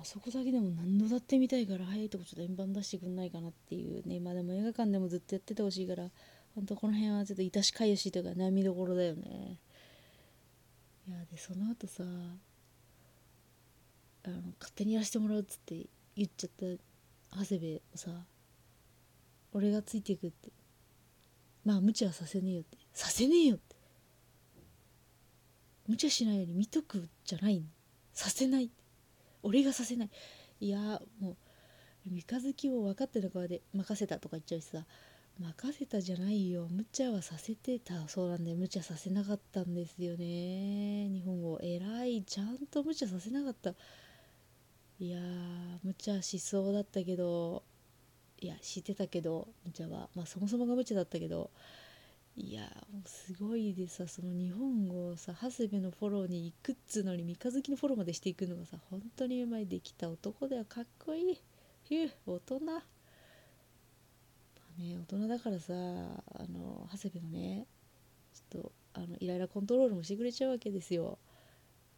あそこだけでも何度だってみたいから早いとこちょっと円盤出してくんないかなっていうね。まあでも映画館でもずっとやっててほしいからほんとこの辺はちょっといたしかゆしというか悩みどころだよね。いやでその後さあの勝手にやらせてもらうっつって言っちゃった長谷部をさ俺がついていくって。まあ無茶はさせねえよって。させねえよって。無茶しないように見とくじゃないさせない。俺がさせない。いやもう三日月を分かってる側で任せたとか言っちゃうしさ。任せたじゃないよ。無茶はさせてたそうなんで無茶させなかったんですよね。日本語。偉い。ちゃんと無茶させなかった。いやー無茶しそうだったけど。いや知ってたけど。無茶は。まあそもそもが無茶だったけど。いやもうすごいでさその日本語をさ長谷部のフォローに行くっつうのに三日月のフォローまでしていくのがさ本当にうまいできた男だよ。かっこいい。ひゅ大人。まあね大人だからさあの長谷部のねちょっとあのイライラコントロールもしてくれちゃうわけですよ。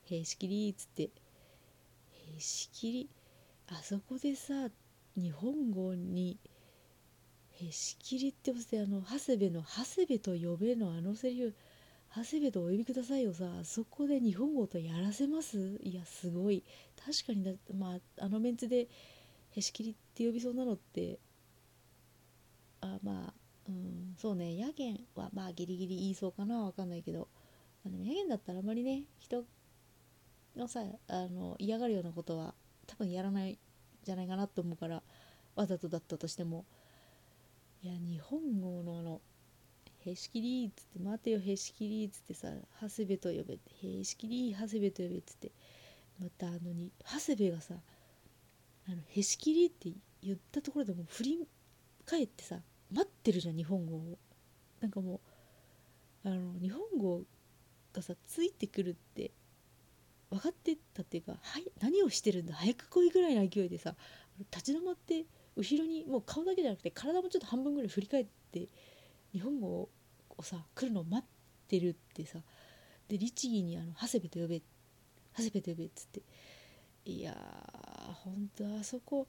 平式りっつって。平式りあそこでさ日本語にへしきりってことであの長谷部の長谷部と呼べのあのセリフ長谷部とお呼びくださいをさあそこで日本語とやらせます？いやすごい。確かにだまああのメンツでへしきりって呼びそうなのってあまあうんそうねやげんはまあギリギリ言いそうかなわかんないけどあのやげんだったらあまりね人のさあの嫌がるようなことは多分やらないんじゃないかなと思うからわざとだったとしても。いや日本語のあの「へしきり」っつって「待てよへしきり」っつってさ「長谷部と呼べ」って「へしきり長谷部と呼べ」っつってまたあのに長谷部がさ「あのへしきり」って言ったところでもう振り返ってさ待ってるじゃん日本語を。なんかもうあの日本語がさついてくるって分かってたっていうか、はい、何をしてるんだ早く来いぐらいの勢いでさ立ち止まって後ろにもう顔だけじゃなくて体もちょっと半分ぐらい振り返って日本語をさ来るのを待ってるってさで律儀にあの「長谷部と呼べ長谷部と呼べ」っつっていやーほんとあそこ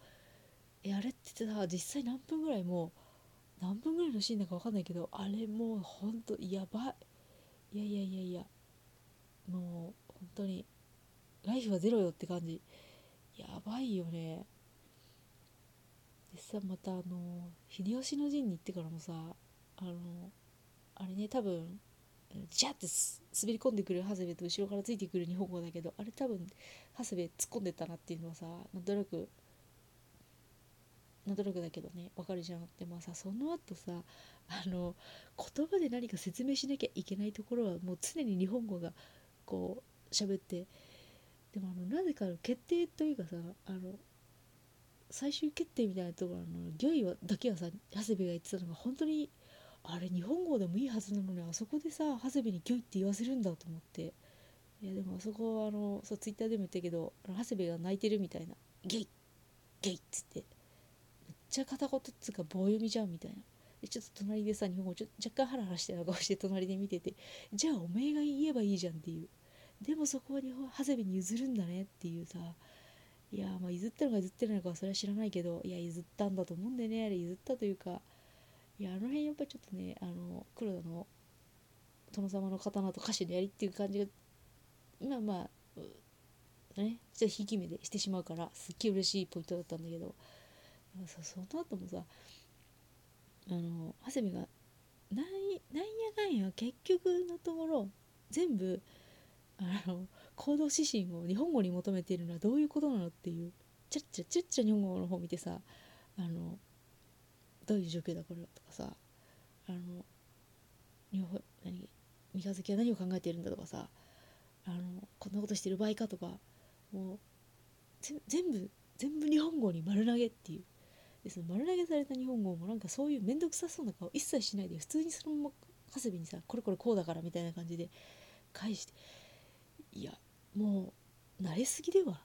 えあれってさ実際何分ぐらいもう何分ぐらいのシーンだか分かんないけどあれもうほんとやばい。いやいやいやいやもう本当にライフはゼロよって感じ。やばいよね。でさまたあの秀吉の陣に行ってからもさあのあれね多分ジャッて滑り込んでくる長谷部と後ろからついてくる日本語だけどあれ多分長谷部突っ込んでたなっていうのはさなんとなくなんとなくだけどねわかるじゃんでもさその後さあの言葉で何か説明しなきゃいけないところはもう常に日本語がこう喋ってでもあのなぜか決定というかさあの最終決定みたいなところの御意はだけはさ長谷部が言ってたのが本当にあれ日本語でもいいはずなのにあそこでさ長谷部に御意って言わせるんだと思って。いやでもあそこはあのそうツイッターでも言ったけど長谷部が泣いてるみたいな「ゲイゲイ」っつってめっちゃ片言っつうか棒読みじゃんみたいな。でちょっと隣でさ日本語ちょ若干ハラハラしてる顔して隣で見ててじゃあおめえが言えばいいじゃんっていう。でもそこは日本長谷部に譲るんだねっていうさいやまあ譲ったのか譲ってないのかはそれは知らないけどいや譲ったんだと思うんだよね。あれ譲ったというかいやあの辺やっぱちょっとねあの黒田の殿様の刀と歌手のやりっていう感じがまあまあねちょっとひき目でしてしまうからすっげえ嬉しいポイントだったんだけどさその後もさあの長谷部がなんなんやかんや結局のところ全部あの行動指針を日本語に求めているのはどういうことなのっていうちゃっちゃちゃっちゃ日本語の方見てさあのどういう状況だこれはとかさあの日本何三日月は何を考えているんだとかさあのこんなことしてる場合かとかもう全部全部日本語に丸投げっていう。でその丸投げされた日本語もなんかそういう面倒くさそうな顔一切しないで普通にそのまま長谷部にさこれこれこうだからみたいな感じで返していやもう慣れすぎでは。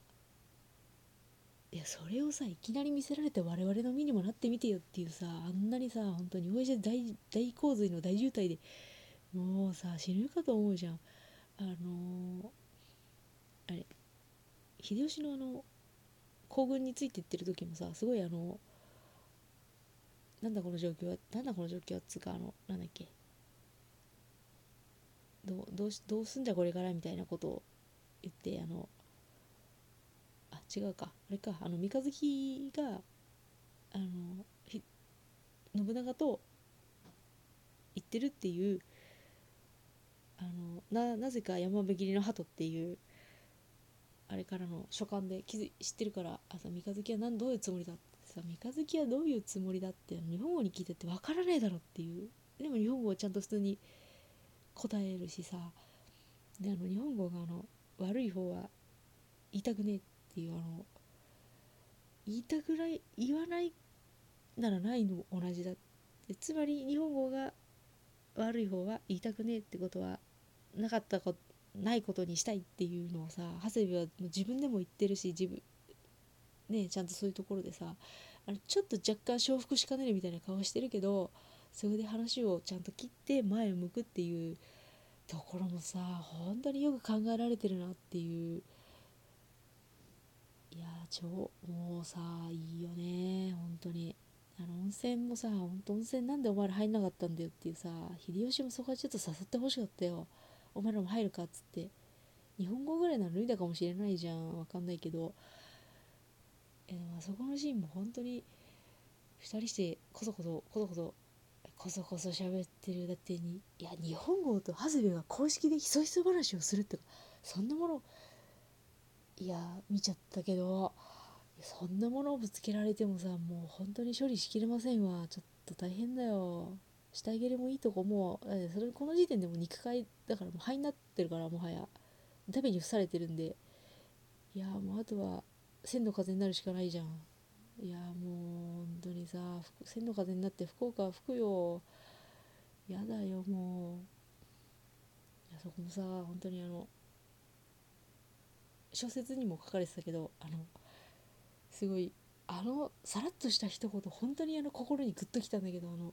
いやそれをさいきなり見せられて我々の身にもなってみてよっていうさあんなにさ本当に大石大大洪水の大渋滞でもうさ死ぬかと思うじゃん。あのー、あれ秀吉のあの行軍についてってる時もさすごいあのなんだこの状況はなんだこの状況はっつうかあのなんだっけどうどうしどうすんじゃこれからみたいなことを言ってあのあ違うか。あれか。あの三日月があの信長と言ってるっていうあのななぜか山辺切りの鳩っていうあれからの書簡で気づ知ってるからあ三日月は何どういうつもりだってさ三日月はどういうつもりだって日本語に聞いてって分からねえだろっていう。でも日本語はちゃんと普通に答えるしさ。であの日本語があの悪い方は言いたくねえっていうあの言いたくない言わないならないの同じだ。ってつまり日本語が悪い方は言いたくねえってことはなかったことないことにしたいっていうのをさ長谷部は自分でも言ってるし自分ねちゃんとそういうところでさあのちょっと若干承服しかねるみたいな顔してるけどそれで話をちゃんと切って前を向くっていうところもさ本当によく考えられてるなっていう。いや超もうさいいよね。本当に。あの温泉もさ本当温泉なんでお前ら入んなかったんだよっていうさ秀吉もそこはちょっと誘ってほしかったよ。お前らも入るかっつって。日本語ぐらいなら脱いだかもしれないじゃん。わかんないけど。えでもあそこのシーンも本当に2人してこそこそこそこそこそこそ喋ってるだってにいや日本語と長谷部が公式でひそひそ話をするってそんなものいや見ちゃったけどそんなものをぶつけられてもさもう本当に処理しきれませんわ。ちょっと大変だよ。してあげるもいいとこもうそれこの時点でも肉塊だからもう肺になってるからもはや。ダメに付されてるんで。いやもうあとは千の風になるしかないじゃん。いやもう本当にさ千の風になって福岡は吹くよ。やだよもう。いやそこもさ本当にあの小説にも書かれてたけどあのすごいあのさらっとした一言本当にあの心にグッときたんだけどあの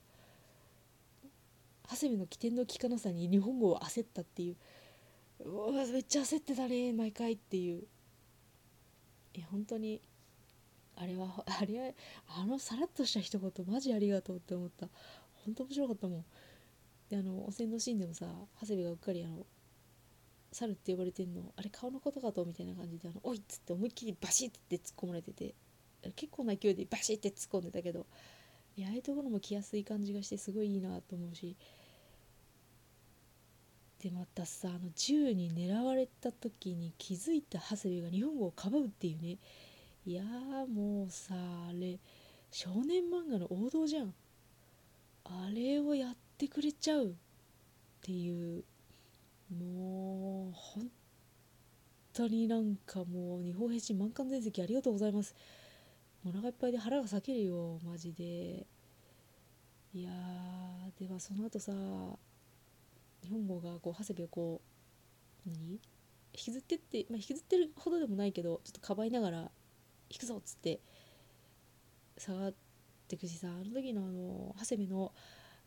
長谷部の起点の利かなさに日本語を焦ったっていう。うわめっちゃ焦ってたね毎回っていう。いや本当にあれは あれはあのさらっとした一言マジありがとうって思った。本当面白かったもん。であの汚染のシーンでもさ長谷部がうっかりあの猿って呼ばれてんのあれ顔のことかとみたいな感じで「あのおい!」っつって思いっきりバシッって突っ込まれてて結構な勢いでバシッって突っ込んでたけどいやああいうところも来やすい感じがしてすごいいいなと思うし。でまたさあの銃に狙われた時に気づいた長谷部が日本語をかばうっていうね。いやもうさあれ少年漫画の王道じゃん。あれをやってくれちゃうっていう。もう本当になんかもう日本兵士満館全席ありがとうございます。お腹いっぱいで腹が裂けるよマジで。いやではその後さ日本語がこう長谷部をこう何？引きずってって、まあ、引きずってるほどでもないけどちょっとかばいながら引くぞっつって下がってくしさあの時のあの長谷部の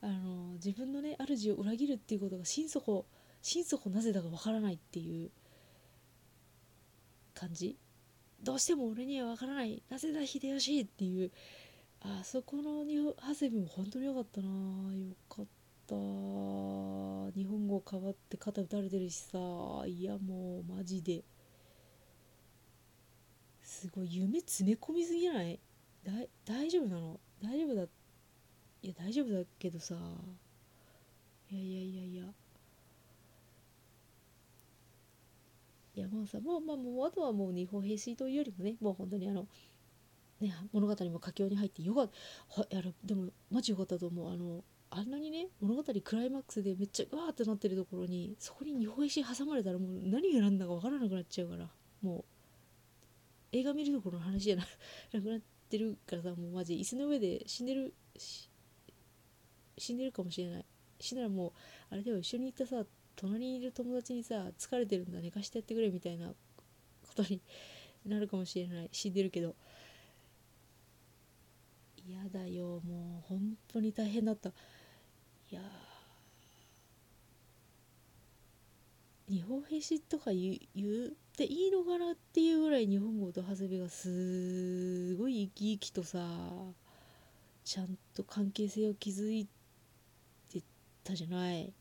あの自分のね主を裏切るっていうことが心底心底なぜだかわからないっていう感じ。どうしても俺にはわからない。なぜだ秀吉っていう。あそこの長谷部も本当によかったな。よかった。日本語変わって肩打たれてるしさ。いやもうマジで。すごい夢詰め込みすぎない？大丈夫なの？大丈夫だいや大丈夫だけどさ。いやいやいやいや。いやもうさもうまあもうあとはもう日本兵士というよりもねもう本当にあのね物語も佳境に入ってよかった。でもマジよかったと思う。あのあんなにね物語クライマックスでめっちゃうわーってなってるところにそこに日本兵挟まれたらもう何が何だか分からなくなっちゃうから。もう映画見るところの話じゃな なくなってるからさもうマジ椅子の上で死んでる死んでるかもしれない。死んだらもうあれでは一緒に行ったさ隣にいる友達にさ疲れてるんだ寝かしてやってくれみたいなことに なるかもしれない。死んでるけど。嫌だよもう本当に大変だった。いや日本兵士とか言言っていいのかなっていうぐらい日本語と長谷部がすごい生き生きとさちゃんと関係性を築いてたじゃない。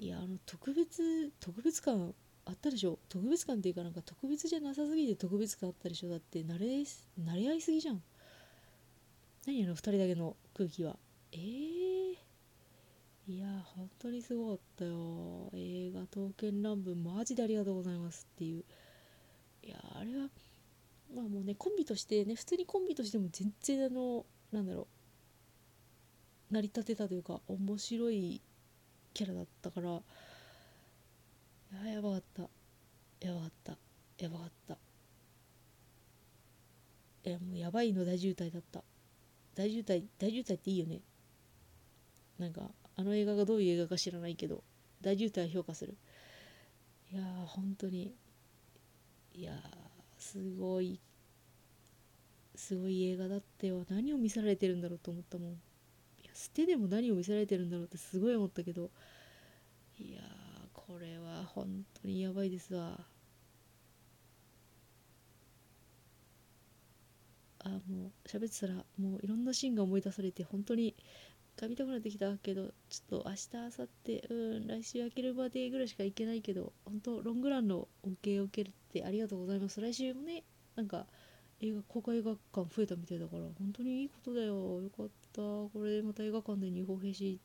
いやあの特別特別感あったでしょ。特別感っていうかなんか特別じゃなさすぎて特別感あったでしょ。だって慣れ慣れ合いすぎじゃん。何あの2人だけの空気は。えー、いや本当にすごかったよ。映画「刀剣乱舞」マジでありがとうございますっていう。いやあれはまあもうねコンビとしてね普通にコンビとしても全然あのなんだろう成り立てたというか面白いキャラだったからいややばかった。やばかった。やばかった。いやもうやばいの大渋滞だった。大渋滞大渋滞っていいよね。なんかあの映画がどういう映画か知らないけど大渋滞評価する。いやー本当に。いやーすごい。すごい映画だったよ。何を見せられてるんだろうと思ったもん。いや捨てでも何を見せられてるんだろうってすごい思ったけど。いやーこれは本当にやばいですわ。あもう喋ってたらもういろんなシーンが思い出されて本当に噛みたくなってきたけどちょっと明日明後日うん来週明けるまでぐらいしか行けないけど本当ロングランの恩恵を受けるってありがとうございます。来週もねなんか映画公開映画館増えたみたいだから本当にいいことだよ。よかった。これでまた映画館で日本兵士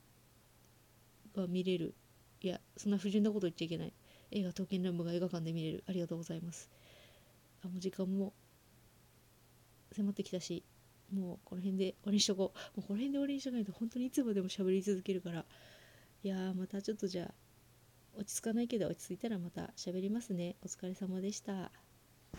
が見れる。いやそんな不純なこと言っちゃいけない。映画「刀剣乱舞」が映画館で見れる。ありがとうございます。あもう時間も迫ってきたし。もうこの辺で終わりにしとこう。もうこの辺で終わりにしとかないと本当にいつまでも喋り続けるから。いやーまたちょっとじゃあ落ち着かないけど落ち着いたらまた喋りますね。お疲れ様でした。